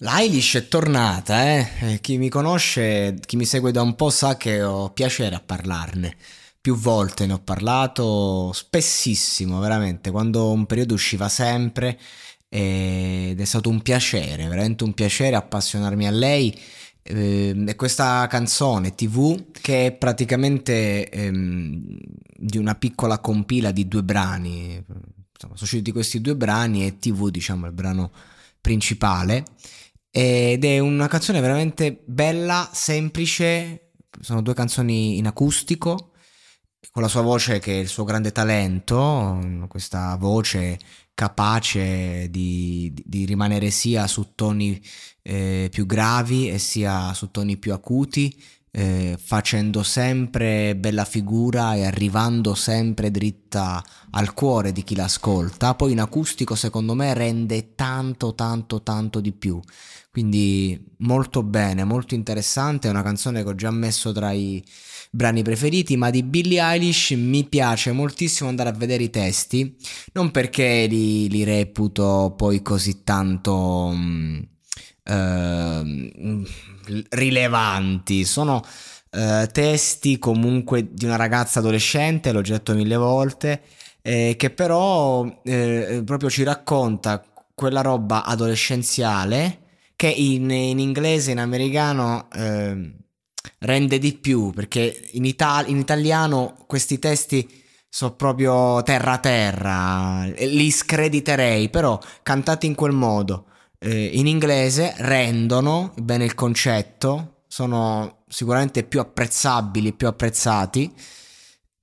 L'Eilish è tornata, eh? Chi mi conosce, chi mi segue da un po' sa che ho piacere a parlarne. Più volte ne ho parlato, spessissimo, veramente, quando un periodo usciva sempre ed è stato un piacere, veramente un piacere appassionarmi a lei. Eh, e questa canzone TV che è praticamente ehm, di una piccola compila di due brani, insomma, sono usciti questi due brani e TV diciamo il brano principale ed è una canzone veramente bella, semplice, sono due canzoni in acustico, con la sua voce che è il suo grande talento, questa voce capace di, di rimanere sia su toni eh, più gravi e sia su toni più acuti, eh, facendo sempre bella figura e arrivando sempre dritta al cuore di chi l'ascolta. Poi in acustico secondo me rende tanto tanto tanto di più. Quindi molto bene, molto interessante, è una canzone che ho già messo tra i brani preferiti, ma di Billie Eilish mi piace moltissimo andare a vedere i testi, non perché li, li reputo poi così tanto mm, eh, rilevanti, sono eh, testi comunque di una ragazza adolescente, l'ho detto mille volte, eh, che però eh, proprio ci racconta quella roba adolescenziale che in, in inglese, in americano eh, rende di più, perché in, Ital- in italiano questi testi sono proprio terra terra, li screditerei, però cantati in quel modo, eh, in inglese rendono bene il concetto, sono sicuramente più apprezzabili, più apprezzati,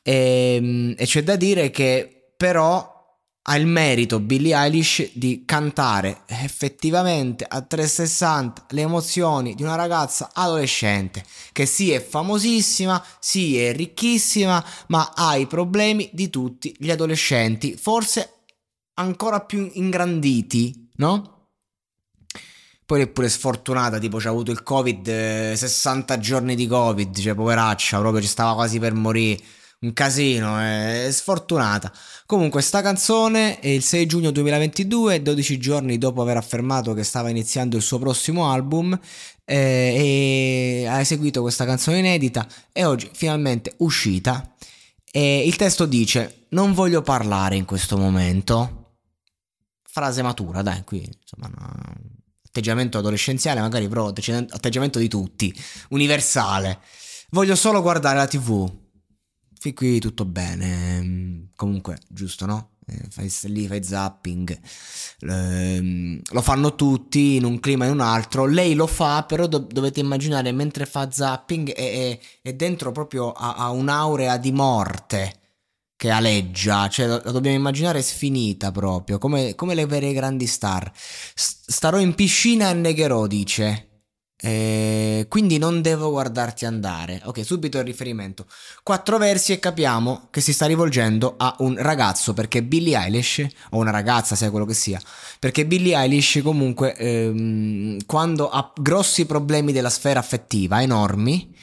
e, ehm, e c'è da dire che però ha il merito Billie Eilish di cantare effettivamente a 360 le emozioni di una ragazza adolescente che sì è famosissima, sì è ricchissima, ma ha i problemi di tutti gli adolescenti, forse ancora più ingranditi, no? Poi è pure sfortunata, tipo c'ha avuto il Covid, 60 giorni di Covid, cioè poveraccia, proprio ci stava quasi per morire un casino, è sfortunata. Comunque, sta canzone è il 6 giugno 2022, 12 giorni dopo aver affermato che stava iniziando il suo prossimo album, eh, e ha eseguito questa canzone inedita e oggi finalmente uscita. E il testo dice: Non voglio parlare in questo momento. Frase matura, dai, qui insomma. No, atteggiamento adolescenziale, magari però atteggiamento di tutti, universale. Voglio solo guardare la TV Fin qui tutto bene, mm, comunque giusto no? Eh, fai lì, fai zapping, ehm, lo fanno tutti in un clima e in un altro, lei lo fa però do- dovete immaginare mentre fa zapping è, è, dentro proprio a, a, un'aurea di morte che aleggia, cioè la dobbiamo immaginare sfinita proprio, come, come le vere grandi star. S- starò in piscina e negherò, dice. Eh, quindi non devo guardarti andare. Ok, subito il riferimento. Quattro versi e capiamo che si sta rivolgendo a un ragazzo perché Billie Eilish, o una ragazza, sia quello che sia, perché Billie Eilish comunque ehm, quando ha grossi problemi della sfera affettiva, enormi,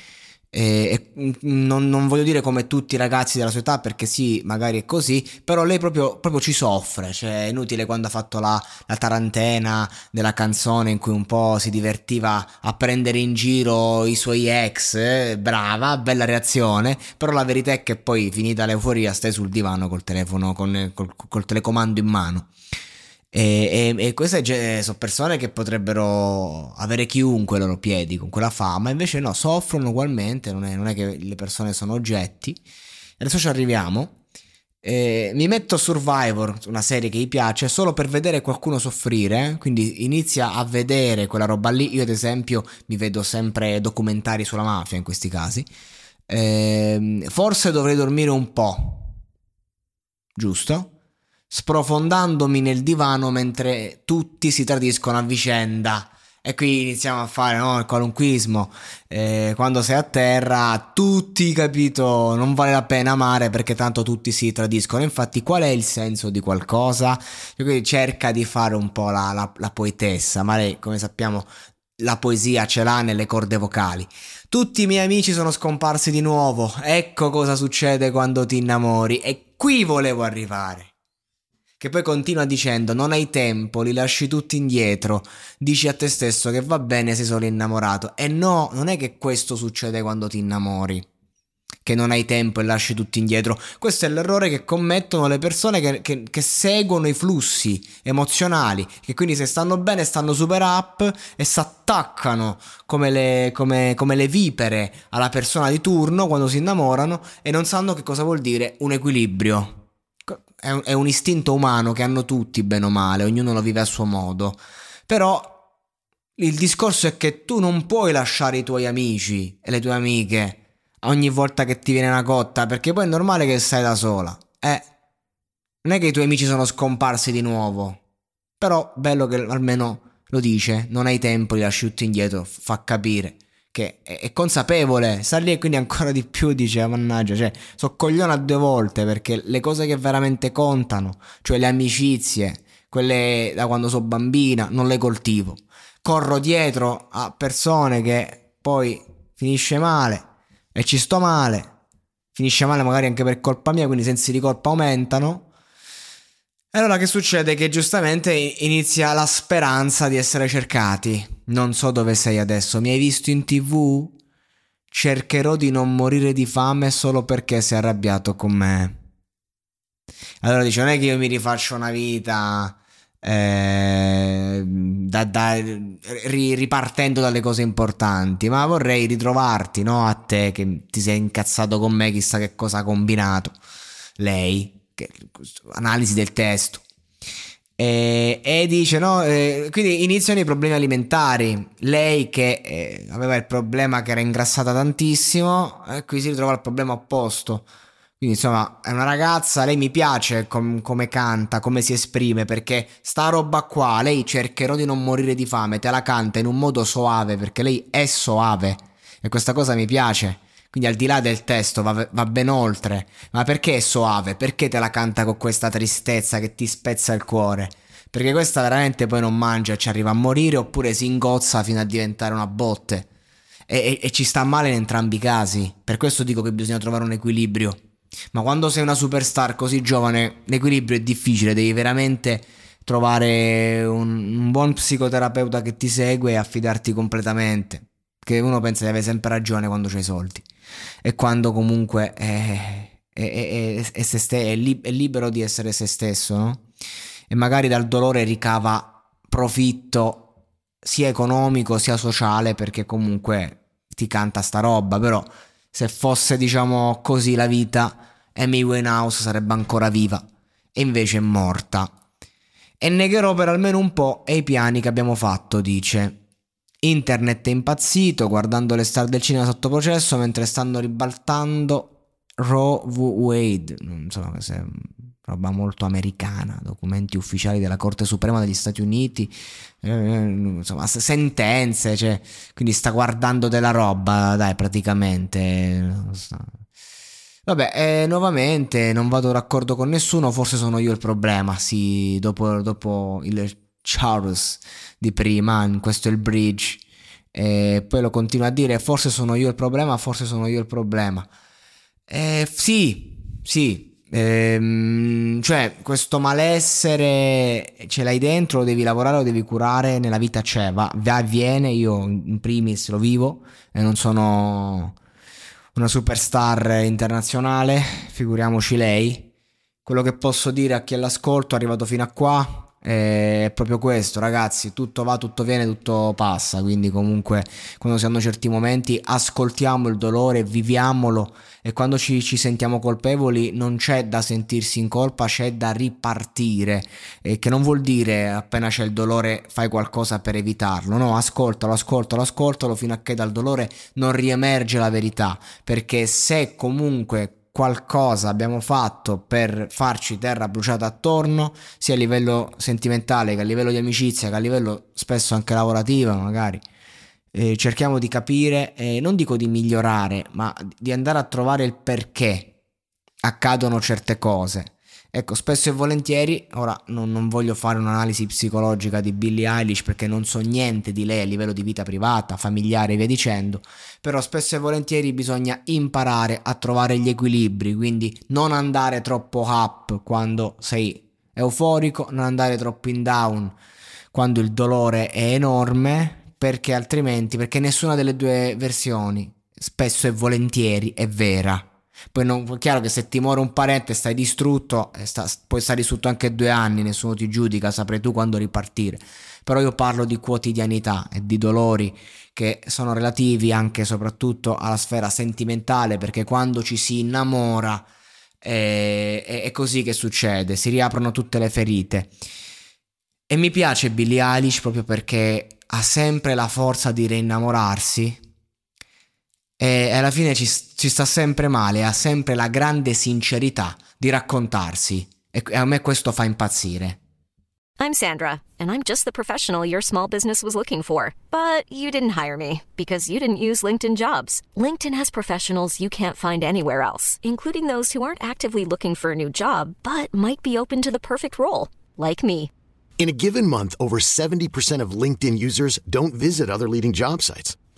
E, e non, non, voglio dire come tutti i ragazzi della sua età perché sì magari è così però lei proprio, proprio ci soffre cioè è inutile quando ha fatto la, la, tarantena della canzone in cui un po' si divertiva a prendere in giro i suoi ex eh, brava bella reazione però la verità è che poi finita l'euforia stai sul divano col telefono con, col, col telecomando in mano e, e, e, queste sono persone che potrebbero avere chiunque ai loro piedi con quella fama, invece no, soffrono ugualmente, non è, non è che le persone sono oggetti. Adesso ci arriviamo. Eh, mi metto Survivor, una serie che gli piace, solo per vedere qualcuno soffrire, quindi inizia a vedere quella roba lì. Io ad esempio mi vedo sempre documentari sulla mafia in questi casi. Eh, forse dovrei dormire un po', giusto? Sprofondandomi nel divano mentre tutti si tradiscono a vicenda. E qui iniziamo a fare no, il qualunquismo. Eh, quando sei a terra, tutti, capito, non vale la pena amare perché tanto tutti si tradiscono. Infatti, qual è il senso di qualcosa? Quindi cerca di fare un po' la, la, la poetessa, ma lei, come sappiamo, la poesia ce l'ha nelle corde vocali. Tutti i miei amici sono scomparsi di nuovo. Ecco cosa succede quando ti innamori. E qui volevo arrivare che poi continua dicendo non hai tempo, li lasci tutti indietro, dici a te stesso che va bene se solo innamorato. E no, non è che questo succede quando ti innamori, che non hai tempo e lasci tutti indietro. Questo è l'errore che commettono le persone che, che, che seguono i flussi emozionali, che quindi se stanno bene stanno super up e si attaccano come come, come le vipere alla persona di turno quando si innamorano e non sanno che cosa vuol dire un equilibrio è un, è un istinto umano che hanno tutti, bene o male, ognuno lo vive a suo modo. Però il discorso è che tu non puoi lasciare i tuoi amici e le tue amiche ogni volta che ti viene una cotta, perché poi è normale che stai da sola. Eh, non è che i tuoi amici sono scomparsi di nuovo. Però bello che almeno lo dice, non hai tempo, li lasci tutti indietro, fa capire che è, è, consapevole, sta lì e quindi ancora di più dice, mannaggia, cioè, so coglione a due volte perché le cose che veramente contano, cioè le amicizie, quelle da quando sono bambina, non le coltivo. Corro dietro a persone che poi finisce male e ci sto male, finisce male magari anche per colpa mia, quindi i sensi di colpa aumentano e allora che succede? Che giustamente inizia la speranza di essere cercati. Non so dove sei adesso, mi hai visto in tv? Cercherò di non morire di fame solo perché sei arrabbiato con me. Allora dice, non è che io mi rifaccio una vita eh, da, da, ri, ripartendo dalle cose importanti, ma vorrei ritrovarti, no? A te che ti sei incazzato con me, chissà che cosa ha combinato. Lei, analisi del testo. E, e dice, no, eh, quindi iniziano i problemi alimentari. Lei che eh, aveva il problema che era ingrassata tantissimo, e qui si ritrova il problema opposto. Quindi insomma è una ragazza, lei mi piace com- come canta, come si esprime, perché sta roba qua, lei cercherò di non morire di fame, te la canta in un modo soave, perché lei è soave e questa cosa mi piace. Quindi al di là del testo va, va, ben oltre. Ma perché è soave? Perché te la canta con questa tristezza che ti spezza il cuore? Perché questa veramente poi non mangia ci arriva a morire oppure si ingozza fino a diventare una botte. E, e, e ci sta male in entrambi i casi. Per questo dico che bisogna trovare un equilibrio. Ma quando sei una superstar così giovane, l'equilibrio è difficile, devi veramente trovare un, un buon psicoterapeuta che ti segue e affidarti completamente. Che uno pensa di avere sempre ragione quando c'hai soldi e quando comunque è, è, è, ste- li- è, libero di essere se stesso, no? E magari dal dolore ricava profitto sia economico sia sociale perché comunque ti canta sta roba, però se fosse diciamo così la vita, Amy Winehouse sarebbe ancora viva e invece è morta. E negherò per almeno un po' e i piani che abbiamo fatto, dice. Internet è impazzito guardando le star del cinema sotto processo mentre stanno ribaltando Roe v. Wade. Insomma, questa è roba molto americana, documenti ufficiali della Corte Suprema degli Stati Uniti, eh, insomma, sentenze, cioè, quindi sta guardando della roba, dai, praticamente. Vabbè, eh, nuovamente non vado d'accordo con nessuno, forse sono io il problema, sì, dopo, dopo il Charles di prima, questo è il bridge. E poi lo continua a dire, forse sono io il problema, forse sono io il problema. Eh, sì, sì, ehm, cioè questo malessere ce l'hai dentro, lo devi lavorare, lo devi curare, nella vita c'è, va, va avviene, io in primis lo vivo e non sono una superstar internazionale, figuriamoci lei. Quello che posso dire a chi è all'ascolto, arrivato fino a qua, è proprio questo, ragazzi. Tutto va, tutto viene, tutto passa. Quindi, comunque, quando si hanno certi momenti, ascoltiamo il dolore, viviamolo. E quando ci, ci sentiamo colpevoli, non c'è da sentirsi in colpa, c'è da ripartire. E che non vuol dire appena c'è il dolore fai qualcosa per evitarlo. No, ascoltalo, ascoltalo, ascoltalo fino a che dal dolore non riemerge la verità. Perché se comunque qualcosa abbiamo fatto per farci terra bruciata attorno, sia a livello sentimentale che a livello di amicizia, che a livello spesso anche lavorativo, magari. Eh, cerchiamo di capire, eh, non dico di migliorare, ma di andare a trovare il perché accadono certe cose. Ecco, spesso e volentieri, ora non, non, voglio fare un'analisi psicologica di Billie Eilish perché non so niente di lei a livello di vita privata, familiare e via dicendo, però spesso e volentieri bisogna imparare a trovare gli equilibri, quindi non andare troppo up quando sei euforico, non andare troppo in down quando il dolore è enorme, perché altrimenti, perché nessuna delle due versioni spesso e volentieri è vera. Poi non, è chiaro che se ti muore un parente stai distrutto, eh, sta, puoi stare distrutto anche due anni, nessuno ti giudica, saprai tu quando ripartire. Però io parlo di quotidianità e di dolori che sono relativi anche e soprattutto alla sfera sentimentale, perché quando ci si innamora è, è, è così che succede, si riaprono tutte le ferite. E mi piace Billie Eilish proprio perché ha sempre la forza di reinnamorarsi e alla fine ci, ci sta sempre male, ha sempre la grande sincerità di raccontarsi e a me questo fa impazzire. I'm Sandra, and I'm just the professional your small business was looking for. But you didn't hire me because you didn't use LinkedIn jobs. LinkedIn has professionals you can't find anywhere else, including those who aren't actively looking for a new job but might be open to the perfect role, like me. In a given month, over 70% of LinkedIn users don't visit other leading job sites.